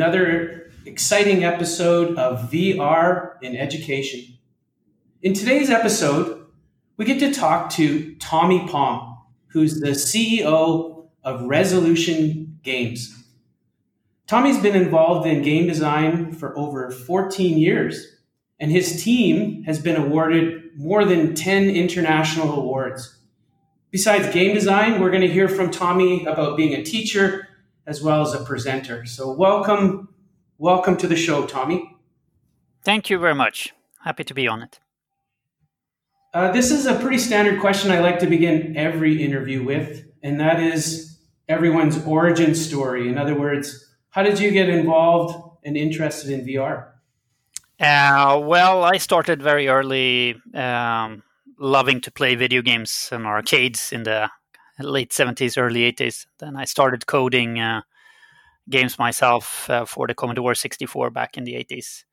another exciting episode of VR in Education. In today's episode, we get to talk to Tommy Palm, who's the CEO of Resolution Games. Tommy's been involved in game design for over 14 years, and his team has been awarded more than 10 international awards. Besides game design, we're going to hear from Tommy about being a teacher as well as a presenter. So, welcome, welcome to the show, Tommy. Thank you very much. Happy to be on it. Uh, this is a pretty standard question I like to begin every interview with, and that is everyone's origin story. In other words, how did you get involved and interested in VR? Uh, well, I started very early, um, loving to play video games and arcades in the late 70s, early 80s. Then I started coding uh, games myself uh, for the Commodore 64 back in the 80s.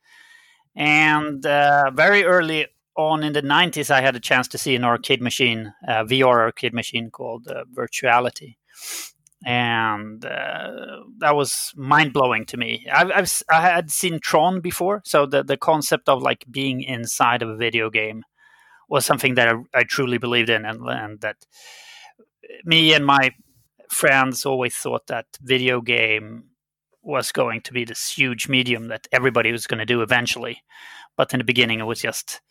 And uh, very early on in the 90s, I had a chance to see an arcade machine, VR arcade machine called uh, Virtuality. And uh, that was mind blowing to me. I've, I've, I had seen Tron before, so the, the concept of like being inside of a video game was something that I, I truly believed in, and, and that me and my friends always thought that video game was going to be this huge medium that everybody was going to do eventually. But in the beginning, it was just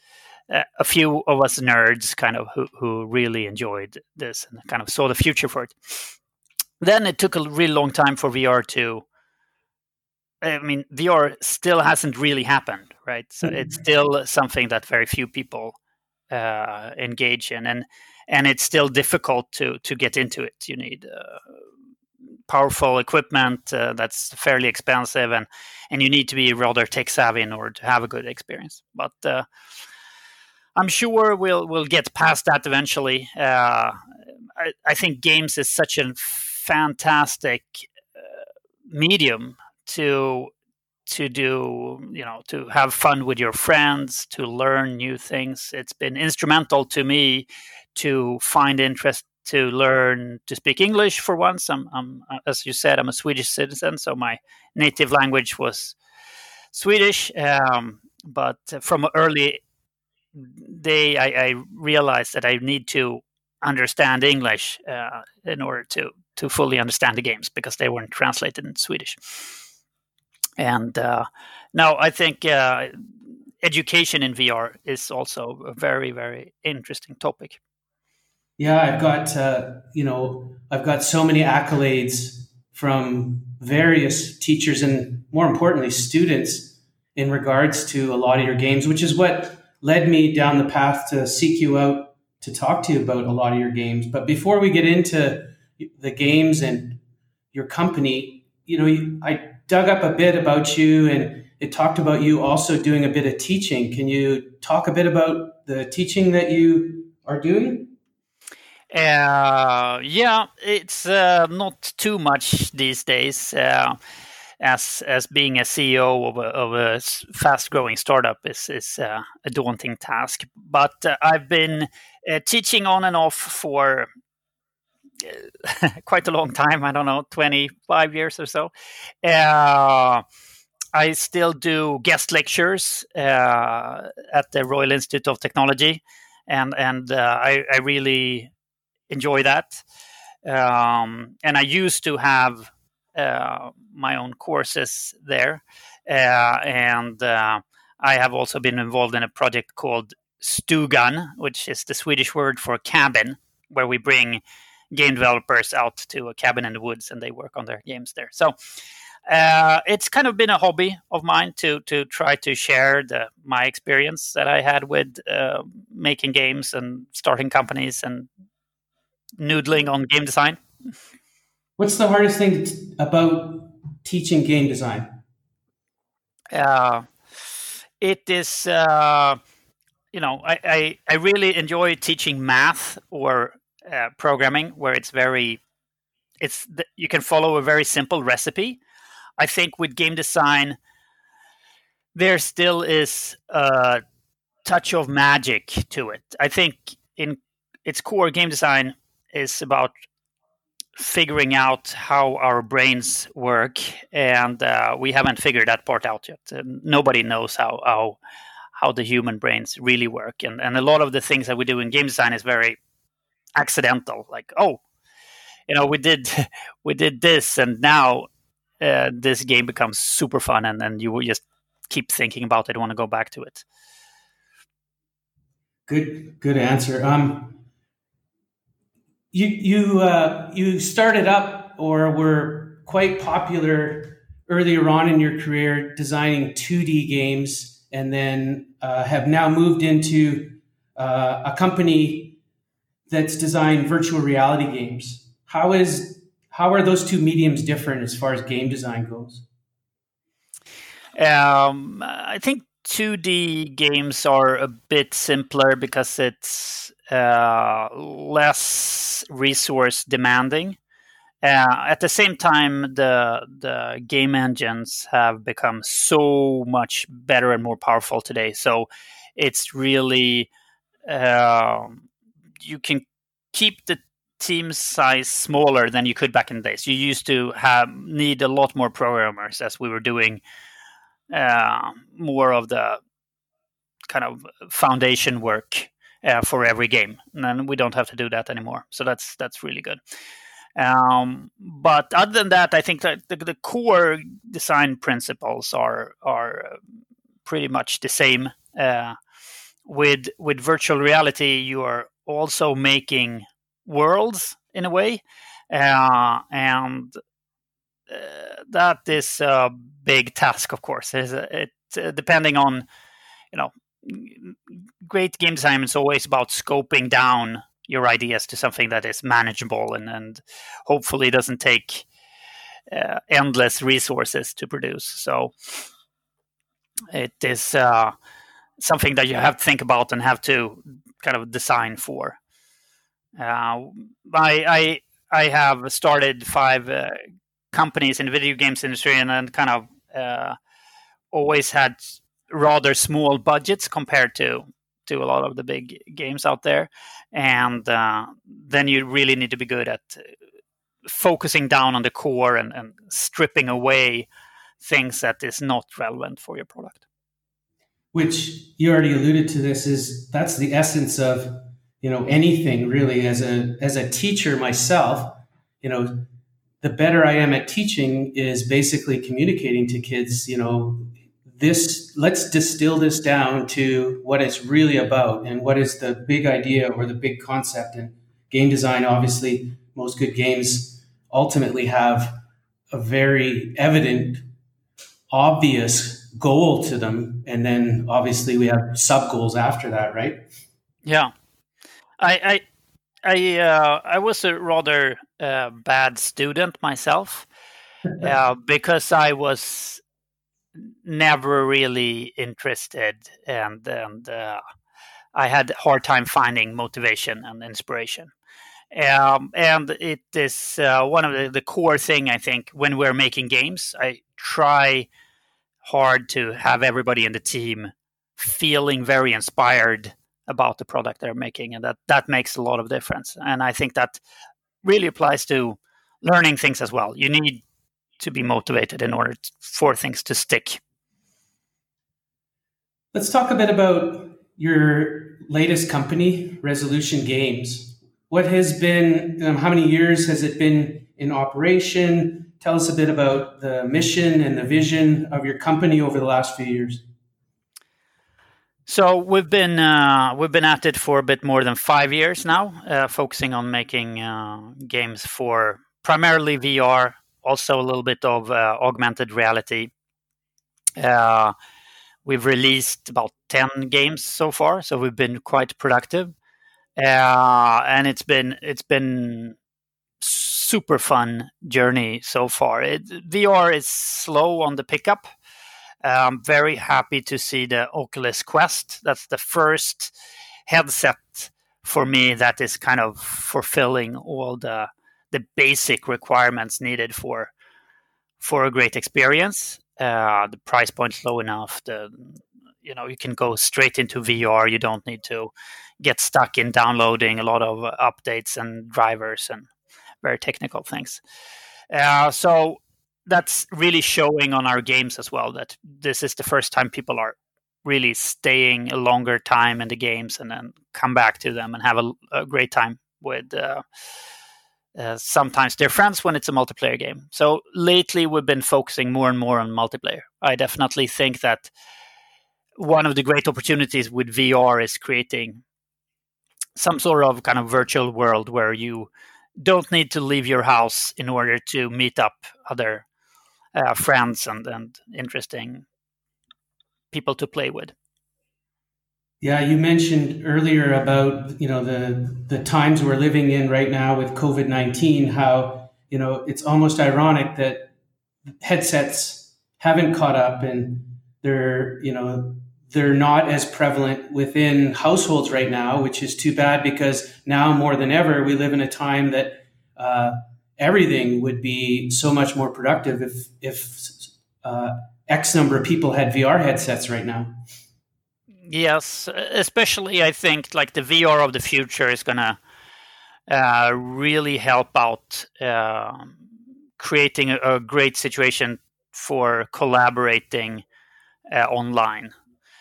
uh, a few of us nerds kind of who, who really enjoyed this and kind of saw the future for it. Then it took a really long time for VR to. I mean, VR still hasn't really happened, right? So mm-hmm. it's still something that very few people uh, engage in, and and it's still difficult to to get into it. You need uh, powerful equipment uh, that's fairly expensive, and and you need to be rather tech savvy in order to have a good experience. But uh, I'm sure we'll we'll get past that eventually. Uh, I, I, think games is such a fantastic uh, medium to to do you know to have fun with your friends to learn new things it's been instrumental to me to find interest to learn to speak english for once i'm, I'm as you said i'm a swedish citizen so my native language was swedish um, but from early day I, I, realized that i need to understand english uh, in order to to fully understand the games because they weren't translated in swedish and uh, now I think uh, education in VR is also a very, very interesting topic. Yeah, I've got uh, you know I've got so many accolades from various teachers and more importantly students in regards to a lot of your games, which is what led me down the path to seek you out to talk to you about a lot of your games. But before we get into the games and your company, you know, I dug up a bit about you and it talked about you also doing a bit of teaching. Can you talk a bit about the teaching that you are doing? Uh, yeah, it's uh, not too much these days. Uh, as as being a CEO of a, of a fast growing startup is is uh, a daunting task. But uh, I've been uh, teaching on and off for quite a long time. I don't know, 25 years or so. I still do guest lectures at the Royal Institute of Technology, and and I, I, really enjoy that. Um, and I used to have uh, my own courses there, uh, and uh, I have also been involved in a project called Stugan, which is the Swedish word for cabin, where we bring game developers out to a cabin in the woods and they work on their games there. So uh, it's kind of been a hobby of mine to to try to share the my experience that I had with uh, making games and starting companies and noodling on game design. What's the hardest thing t- about teaching game design? Uh, it is, uh, you know, I, I, I really enjoy teaching math or uh, programming where it's very it's the, you can follow a very simple recipe i think with game design there still is a touch of magic to it i think in its core game design is about figuring out how our brains work, and uh, we haven't figured that part out yet. nobody knows how how how the human brains really work, and and a lot of the things that we do in game design is very accidental. Like, oh, you know, we did we did this, and now uh, this game becomes super fun, and then you just keep thinking about it, want to go back to it. Good, good answer. Um, you you uh, you started up or were quite popular earlier on in your career designing 2D games, and then uh, have now moved into uh, a company that's designed virtual reality games. How is how are those two mediums different as far as game design goes? Um, I think 2D games are a bit simpler because it's uh, less resource demanding. Uh, at the same time, the the game engines have become so much better and more powerful today. So it's really uh, you can keep the team size smaller than you could back in the days. You used to have need a lot more programmers as we were doing uh, more of the kind of foundation work uh, for every game, and we don't have to do that anymore. So that's that's really good. Um, but other than that, I think that the, the, core design principles are are pretty much the same. Uh, with with virtual reality, you are also making worlds in a way, uh, and uh, that is a big task, of course. It, it uh, depending on you know great game design is always about scoping down your ideas to something that is manageable and, and hopefully doesn't take uh, endless resources to produce. So it is uh, something that you have to think about and have to kind of design for. Uh, I, I I have started five uh, companies in the video games industry and then kind of uh, always had rather small budgets compared to to a lot of the big games out there, and uh, then you really need to be good at uh, focusing down on the core and, and stripping away things that is not relevant for your product. Which you already alluded to. This is that's the essence of you know anything really. As a as a teacher myself, you know the better I am at teaching is basically communicating to kids, you know, this let's distill this down to what it's really about and what is the big idea or the big concept. And game design obviously most good games ultimately have a very evident obvious goal to them. And then obviously we have sub goals after that right? Yeah. I i i uh, i was a rather uh, bad student myself uh, because i was never really interested and and uh, I had a hard time finding motivation and inspiration. Um, and it is uh, one of the, the core thing I think when we're making games. I try hard to have everybody in the team feeling very inspired about the product they're making, and that that makes a lot of difference. And I think that really applies to learning things as well. You need to be motivated in order for things to stick. Let's talk a bit about your latest company, Resolution Games. What has been, um, how many years has it been in operation? Tell us a bit about the mission and the vision of your company over the last few years. So we've been uh, we've been at it for a bit more than five years now, uh, focusing on making uh, games for primarily VR, also a little bit of uh, augmented reality. Uh, we've released about 10 games so far so we've been quite productive. Uh, and it's been it's been super fun journey so far. It, vr is slow on the pickup. I'm very happy to see the oculus quest. That's the first headset for me that is kind of fulfilling all the the basic requirements needed for for a great experience uh, the price point's low enough. The you know you can go straight into VR. You don't need to get stuck in downloading a lot of updates and drivers and very technical things. Uh, so that's really showing on our games as well that this is the first time people are really staying a longer time in the games and then come back to them and have a, a great time with uh, uh, sometimes their friends when it's a multiplayer game. So lately we've been focusing more and more on multiplayer. I definitely think that one of the great opportunities with VR is creating some sort of kind of virtual world where you don't need to leave your house in order to meet up other uh, friends and, and interesting people to play with. Yeah, you mentioned earlier about you know the the times we're living in right now with COVID nineteen. How you know it's almost ironic that headsets haven't caught up and they're you know they're not as prevalent within households right now, which is too bad because now more than ever we live in a time that uh, everything would be so much more productive if if uh, X number of people had VR headsets right now. Yes, especially I think like the VR of the future is gonna uh, really help out uh, creating a, a, great situation for collaborating uh, online.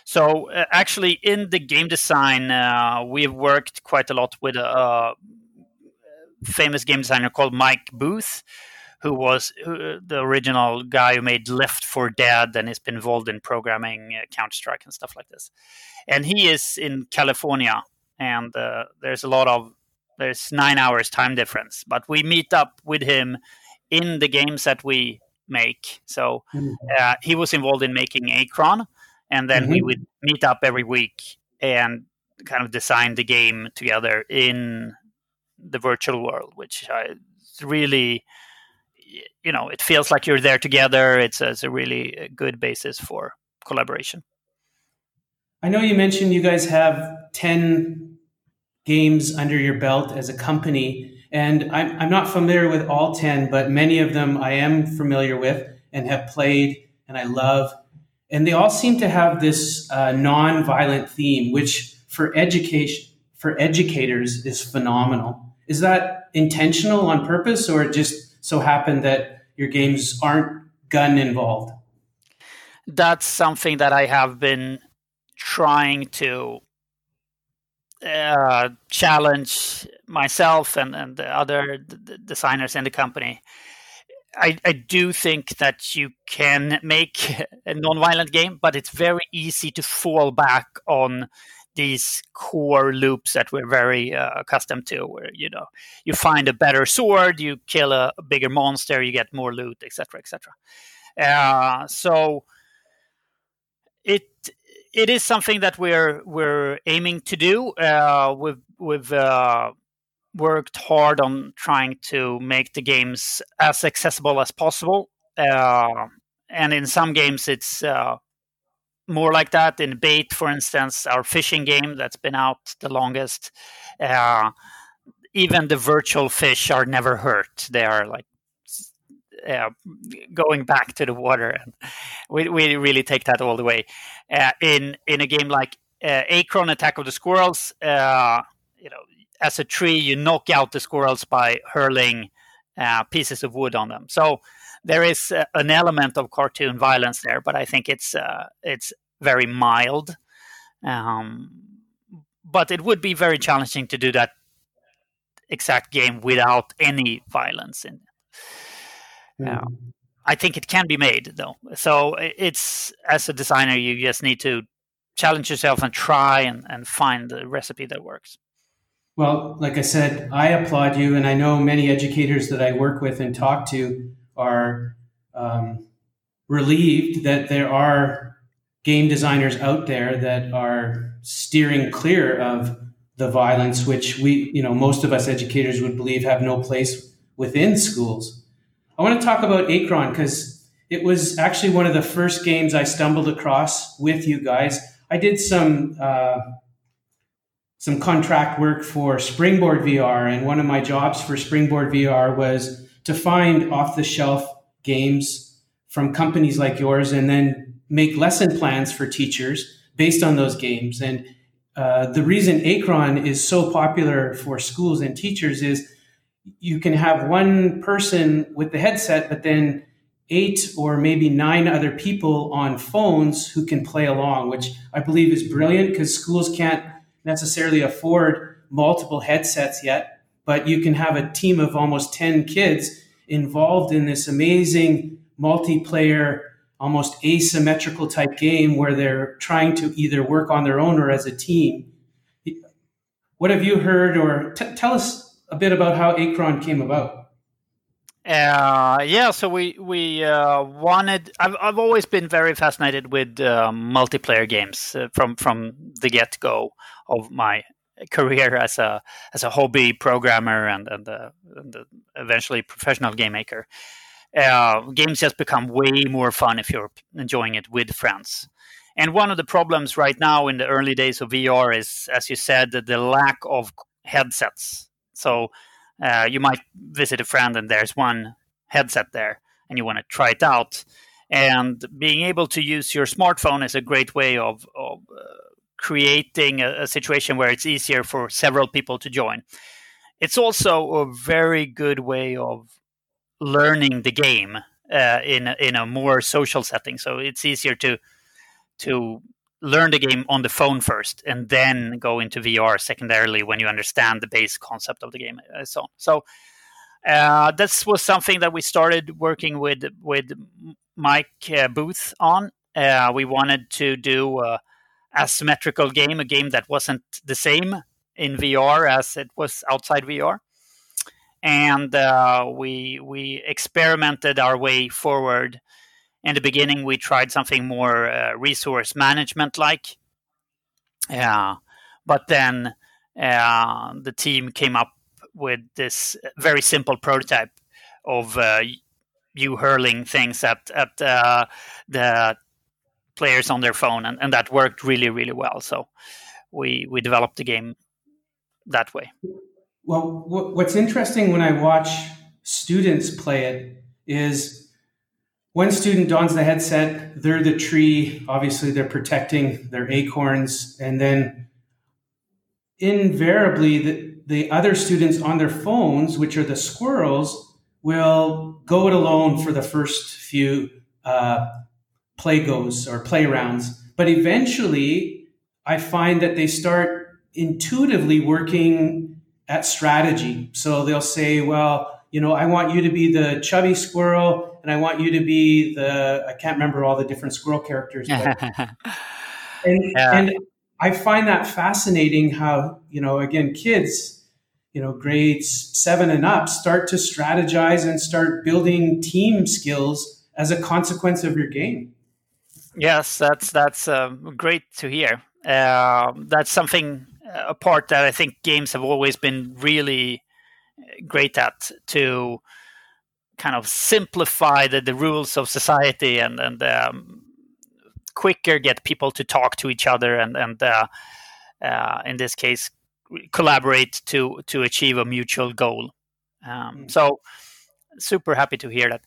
So uh, actually, in the game design, uh, we've worked quite a lot with a, famous game designer called Mike Booth, who was the original guy who made Left 4 Dead and has been involved in programming uh, Counter Strike and stuff like this. And he is in California, and uh, there's a lot of there's nine hours time difference. But we meet up with him in the games that we make. So mm-hmm. uh, he was involved in making Acron, and then mm-hmm. we would meet up every week and kind of design the game together in the virtual world, which I really, you know, it feels like you're there together. It's a, it's a really good basis for collaboration. I know you mentioned you guys have 10 games under your belt as a company. And I'm, I'm not familiar with all 10, but many of them I am familiar with and have played and I love. And they all seem to have this uh, non-violent theme, which for education, for educators is phenomenal. Is that intentional on purpose, or just so happen that your games aren't gun involved? That's something that I have been trying to uh, challenge myself and, and the other d- designers in the company. I, I do think that you can make a non-violent game, but it's very easy to fall back on these core loops that we're very uh, accustomed to where you know you find a better sword you kill a, a bigger monster you get more loot etc etc uh, so it it is something that we're we're aiming to do. Uh, we've we've uh, worked hard on trying to make the games as accessible as possible. Uh, and in some games it's uh, more like that. In bait for instance our fishing game that's been out the longest uh, even the virtual fish are never hurt. They are like uh, going back to the water we, we really take that all the way. Uh, in in a game like uh, Attack of the Squirrels uh, you know as a tree you knock out the squirrels by hurling uh, pieces of wood on them. So there is uh, an element of cartoon violence there, but I think it's uh, it's very mild. Um, but it would be very challenging to do that exact game without any violence in it. Mm. Uh, I think it can be made though. So it's as a designer, you just need to challenge yourself and try and, and find the recipe that works. Well, like I said, I applaud you, and I know many educators that I work with and talk to are um, relieved that there are game designers out there that are steering clear of the violence, which we, you know, most of us educators would believe have no place within schools. I want to talk about Acron because it was actually one of the first games I stumbled across with you guys. I did some uh, some contract work for Springboard VR, and one of my jobs for Springboard VR was to find off the shelf games from companies like yours and then make lesson plans for teachers based on those games. And uh, the reason Acron is so popular for schools and teachers is you can have one person with the headset, but then eight or maybe nine other people on phones who can play along, which I believe is brilliant because schools can't necessarily afford multiple headsets yet. But you can have a team of almost 10 kids involved in this amazing multiplayer, almost asymmetrical type game where they're trying to either work on their own or as a team. What have you heard, or t- tell us a bit about how Acron came about? Uh, yeah, so we we uh, wanted. I've I've always been very fascinated with uh, multiplayer games uh, from from the get go of my career as a as a hobby programmer and and, uh, and eventually professional game maker. Uh, games just become way more fun if you're enjoying it with friends. And one of the problems right now in the early days of VR is, as you said, the lack of headsets. So uh, you might visit a friend and there's one headset there and you want to try it out. And being able to use your smartphone is a great way of, of uh, creating a, a, situation where it's easier for several people to join. It's also a very good way of learning the game uh, in in a more social setting. So it's easier to to learn the game on the phone first and then go into VR secondarily when you understand the base concept of the game and uh, so on. So uh, this was something that we started working with with Mike uh, Booth on. Uh, we wanted to do a asymmetrical game, a game that wasn't the same in VR as it was outside VR, and uh, we we experimented our way forward. In the beginning we tried something more uh, resource management like yeah but then uh, the team came up with this very simple prototype of uh, you hurling things at at uh, the players on their phone and, and that worked really really well so we we developed the game that way well what's interesting when i watch students play it is one student dons the headset, they're the tree. Obviously, they're protecting their acorns. And then invariably, the, the other students on their phones, which are the squirrels, will go it alone for the first few uh, play goes or play rounds. But eventually, I find that they start intuitively working at strategy. So they'll say, well, you know, I want you to be the chubby squirrel and I want you to be the I can't remember all the different squirrel characters. But, and, yeah. and I find that fascinating how, you know, again, kids, you know, grades seven and up start to strategize and start building team skills as a consequence of your game. Yes, that's that's uh, great to hear. Uh, that's something a part that I think games have always been really great at to kind of simplify the, the rules of society and and um, quicker get people to talk to each other and and uh, uh, in this case collaborate to to achieve a mutual goal. Um, mm. so super happy to hear that.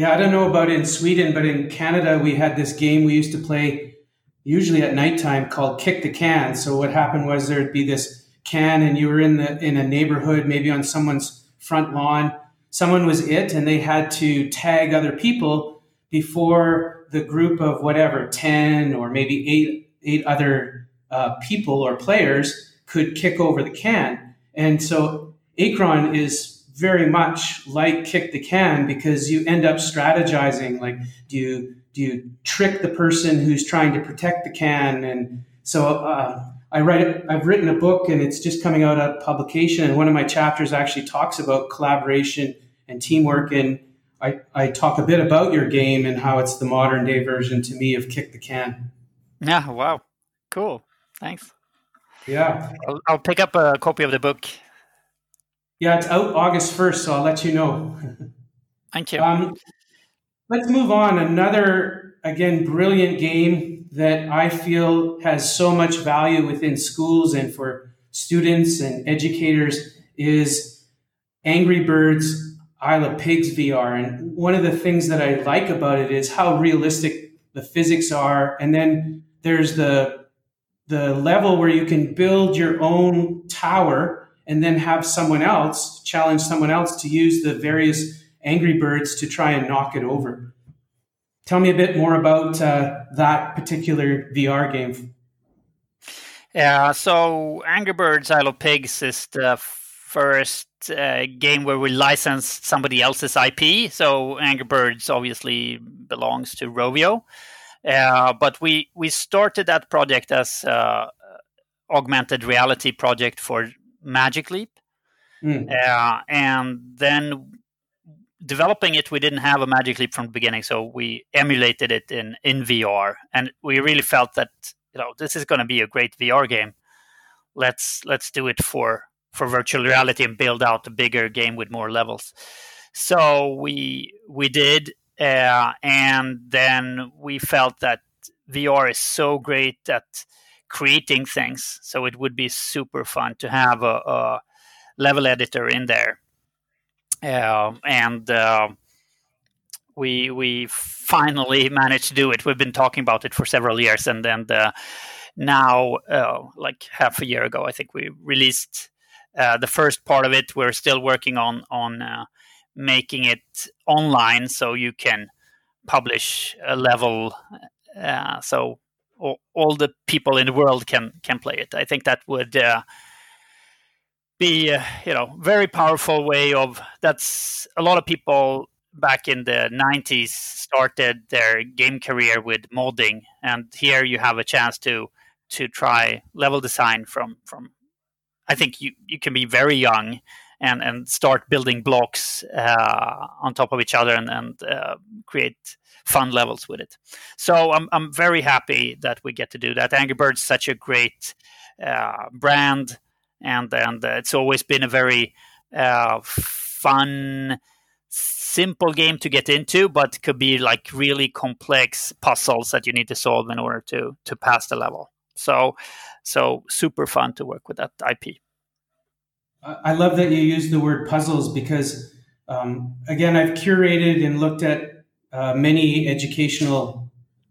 Yeah, I don't know about in Sweden, but in Canada we had this game we used to play usually at nighttime called Kick the Can. So what happened was there'd be this can and you were in the in a neighborhood, maybe on someone's front lawn someone was it and they had to tag other people before the group of whatever 10 or maybe eight eight other uh, people or players could kick over the can and so acron is very much like kick the can because you end up strategizing like do you do you trick the person who's trying to protect the can and so uh, I write. I've written a book, and it's just coming out of publication. And one of my chapters actually talks about collaboration and teamwork. And I, I talk a bit about your game and how it's the modern day version to me of Kick the Can. Yeah. Wow. Cool. Thanks. Yeah. I'll, I'll pick up a copy of the book. Yeah, it's out August first, so I'll let you know. Thank you. Um, let's move on. Another again brilliant game that I feel has so much value within schools and for students and educators is Angry Birds Isle of Pigs VR. And one of the things that I like about it is how realistic the physics are. And then there's the the level where you can build your own tower and then have someone else challenge someone else to use the various Angry Birds to try and knock it over. Tell me a bit more about uh, that particular VR game. Yeah, so Angry Birds Isle of Pigs is the first uh, game where we licensed somebody else's IP. So Angry Birds obviously belongs to Rovio. Uh, but we we started that project as uh, augmented reality project for Magic Leap, mm. and then developing it, we didn't have a Magic Leap from the beginning, so we emulated it in in VR, and we really felt that you know this is going to be a great VR game. Let's let's do it for for virtual reality and build out a bigger game with more levels. So we we did, uh, and then we felt that VR is so great at creating things. So it would be super fun to have a, a level editor in there. Uh, and uh, we we finally managed to do it. We've been talking about it for several years, and then now, uh, like half a year ago, I think we released uh, the first part of it. We're still working on on uh, making it online so you can publish a level so all, all, the people in the world can can play it. I think that would uh, be uh, you know very powerful way of that's a lot of people back in the 90s started their game career with modding. And here you have a chance to to try level design from from i think you you can be very young and and start building blocks uh, on top of each other and, and uh, create fun levels with it. So I'm I'm very happy that we get to do that. Angry Birds such a great uh, brand, and and it's always been a very uh, fun. Simple game to get into, but could be like really complex puzzles that you need to solve in order to to pass the level. So, so super fun to work with that IP. I love that you use the word puzzles because, um, again, I've curated and looked at uh, many educational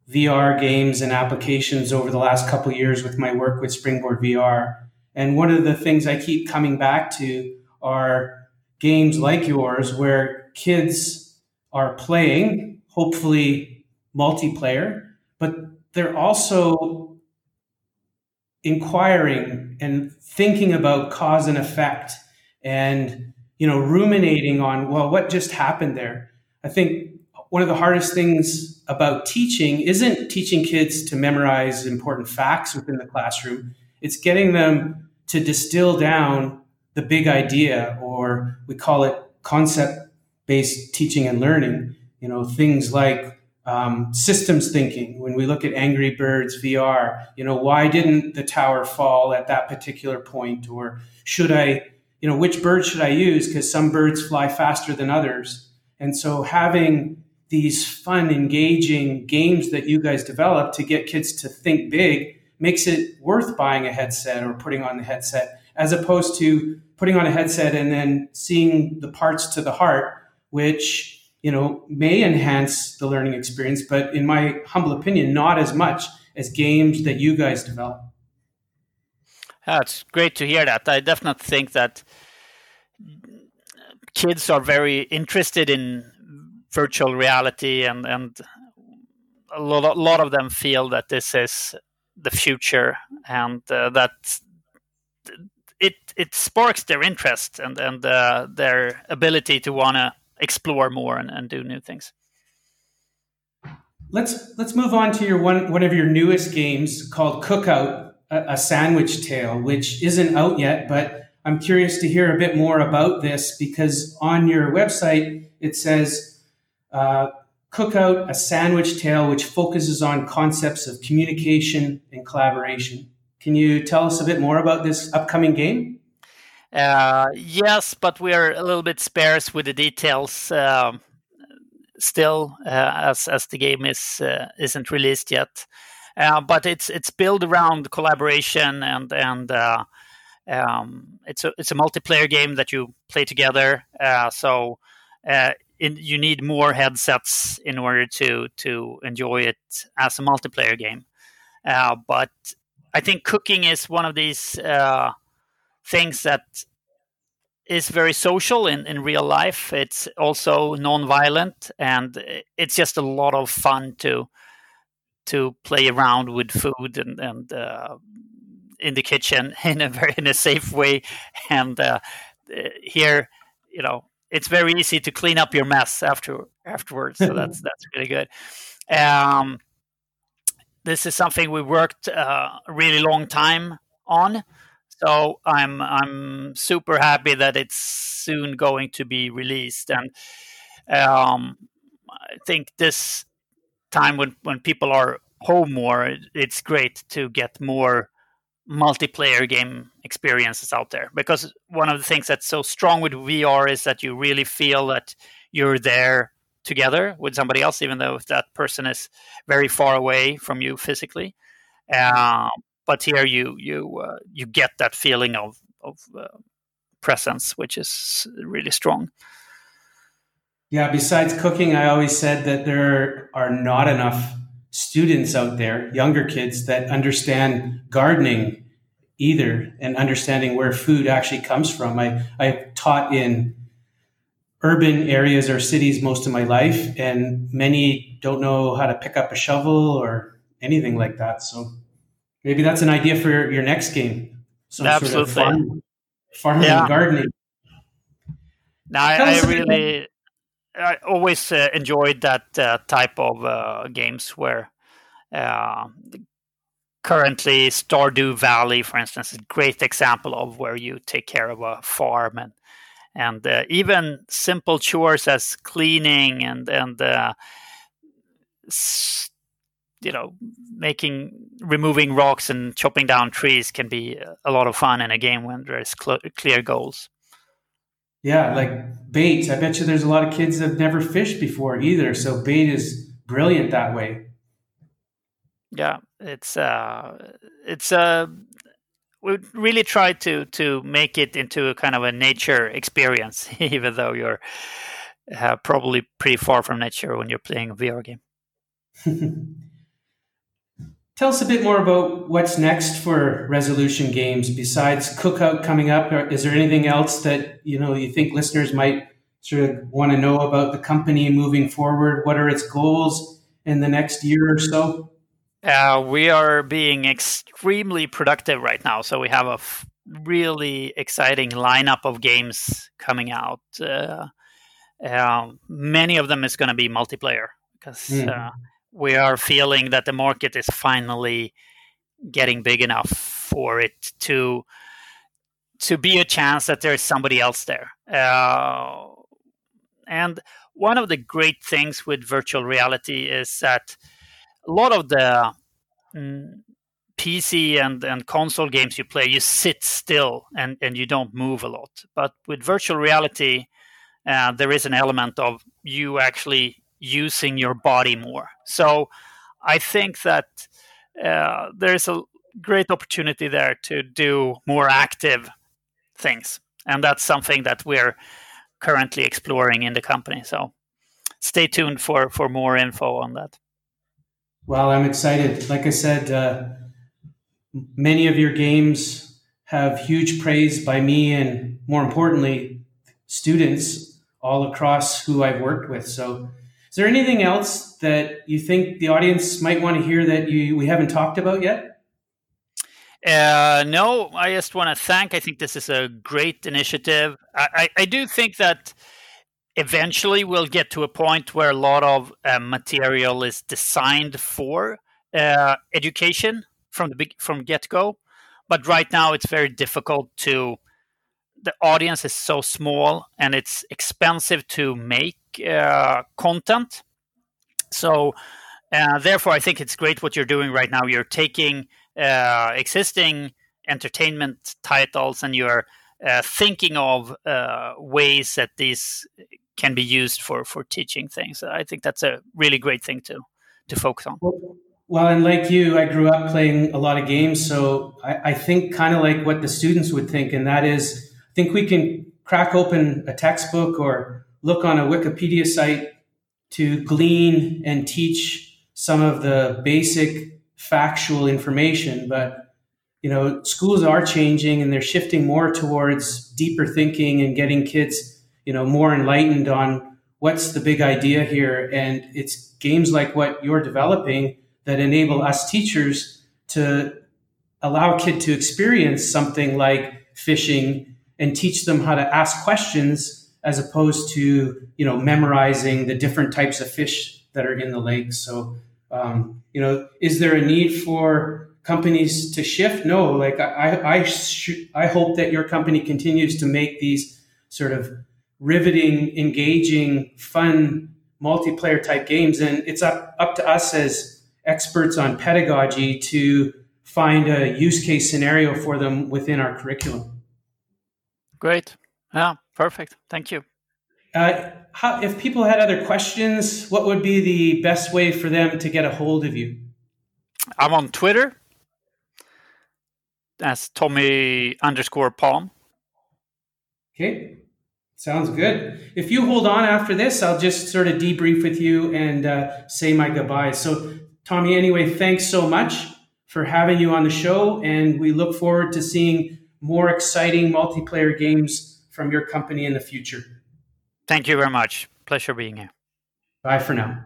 VR games and applications over the last couple years with my work with Springboard VR. And one of the things I keep coming back to are games like yours where kids are playing, hopefully multiplayer, but they're also inquiring and thinking about cause and effect and you know ruminating on well what just happened there? I think one of the hardest things about teaching isn't teaching kids to memorize important facts within the classroom. It's getting them to distill down the big idea or we call it concept based teaching and learning. You know things like um, systems thinking. When we look at angry birds vr you know why didn't the tower fall at that particular point? Or should i you know which bird should i use? Because some birds fly faster than others. And so having these fun engaging games that you guys develop to get kids to think big makes it worth buying a headset or putting on the headset as opposed to putting on a headset and then seeing the parts to the heart which you know, may enhance the learning experience, but in my humble opinion, not as much as games that you guys develop. That's great to hear that. I definitely think that kids are very interested in virtual reality and, and a lot, lot of them feel that this is the future and uh, that it it sparks their interest and and uh, their ability to want to explore more and, and do new things. Let's let's move on to your one one of your newest games called Cookout, a, a sandwich tale, which isn't out yet, but I'm curious to hear a bit more about this because on your website it says uh, Cookout, a sandwich tale which focuses on concepts of communication and collaboration. Can you tell us a bit more about this upcoming game? Uh, yes, but we are a little bit sparse with the details um, still, uh, as as the game is uh, isn't released yet. Uh, but it's it's built around collaboration and and uh, um, it's a it's a multiplayer game that you play together. Uh, so in, you need more headsets in order to to enjoy it as a multiplayer game. but I think cooking is one of these things that is very social in, in real life. It's also non-violent, and it's just a lot of fun to to play around with food and and uh, in the kitchen in a very in a safe way. And uh, here, you know, it's very easy to clean up your mess after afterwards. So that's that's really good. Um, this is something we worked uh, a really long time on. So I'm I'm super happy that it's soon going to be released, and um, I think this time when when people are home more, it's great to get more multiplayer game experiences out there because one of the things that's so strong with VR is that you really feel that you're there together with somebody else, even though that person is very far away from you physically. Uh, but here you you uh, you get that feeling of of uh, presence, which is really strong. Yeah. Besides cooking, I always said that there are not enough students out there, younger kids that understand gardening either and understanding where food actually comes from. I, I taught in urban areas or cities most of my life, and many don't know how to pick up a shovel or anything like that. So maybe that's an idea for your next game. Some Absolutely. Sort of farm, farming yeah. and gardening. Now, I, I really, I always uh, enjoyed that uh, type of uh, games where uh, currently Stardew Valley, for instance, is a great example of where you take care of a farm and and uh, even simple chores as cleaning and and uh, you know making removing rocks and chopping down trees can be a lot of fun in a game when there's cl- clear goals. Yeah, like bait. I bet you there's a lot of kids that have never fished before either. So bait is brilliant that way. Yeah, it's uh, it's uh, we really try to to make it into a kind of a nature experience, even though you're uh, probably pretty far from nature when you're playing a VR game. Tell us a bit more about what's next for Resolution Games besides Cookout coming up. Is there anything else that you know you think listeners might sort of want to know about the company moving forward? What are its goals in the next year or so? Uh, we are being extremely productive right now. So we have a f- really exciting lineup of games coming out. Uh, uh, many of them is going to be multiplayer because mm. We are feeling that the market is finally getting big enough for it to to be a chance that there is somebody else there. Uh, and one of the great things with virtual reality is that a lot of the mm, PC and, and console games you play, you sit still and, and you don't move a lot. But with virtual reality, uh, there is an element of you actually using your body more. So I think that uh, there's a great opportunity there to do more active things. And that's something that we're currently exploring in the company. So stay tuned for, for more info on that. Well, I'm excited. Like I said, uh, many of your games have huge praise by me and more importantly, students all across who I've worked with. So, there anything else that you think the audience might want to hear that you, we haven't talked about yet? Uh, no, I just want to thank. I think this is a great initiative. I, I, I do think that eventually we'll get to a point where a lot of uh, material is designed for uh, education from the from get go. But right now, it's very difficult to. The audience is so small, and it's expensive to make uh, content. So, uh, therefore, I think it's great what you're doing right now. You're taking uh, existing entertainment titles and you're uh, thinking of uh, ways that these can be used for for teaching things. I think that's a really great thing to to focus on. Well, and like you, I grew up playing a lot of games, so I, I think kind of like what the students would think, and that is, I think we can crack open a textbook or look on a Wikipedia site to glean and teach some of the basic factual information, but you know, schools are changing and they're shifting more towards deeper thinking and getting kids, you know, more enlightened on what's the big idea here. And it's games like what you're developing that enable us teachers to allow a kid to experience something like fishing and teach them how to ask questions as opposed to you know memorizing the different types of fish that are in the lake. So um, you know is there a need for companies to shift? No like i I, sh- I hope that your company continues to make these sort of riveting engaging fun multiplayer type games. And it's up, up to us as experts on pedagogy to find a use case scenario for them within our curriculum great yeah perfect thank you uh, how, if people had other questions, what would be the best way for them to get a hold of you? I'm on Twitter as Tommy underscore Palm. Okay, sounds good. If you hold on after this, I'll just sort of debrief with you and uh, say my goodbyes. So, Tommy, anyway, thanks so much for having you on the show, and we look forward to seeing more exciting multiplayer games from your company in the future. Thank you very much. Pleasure being here. Bye for now.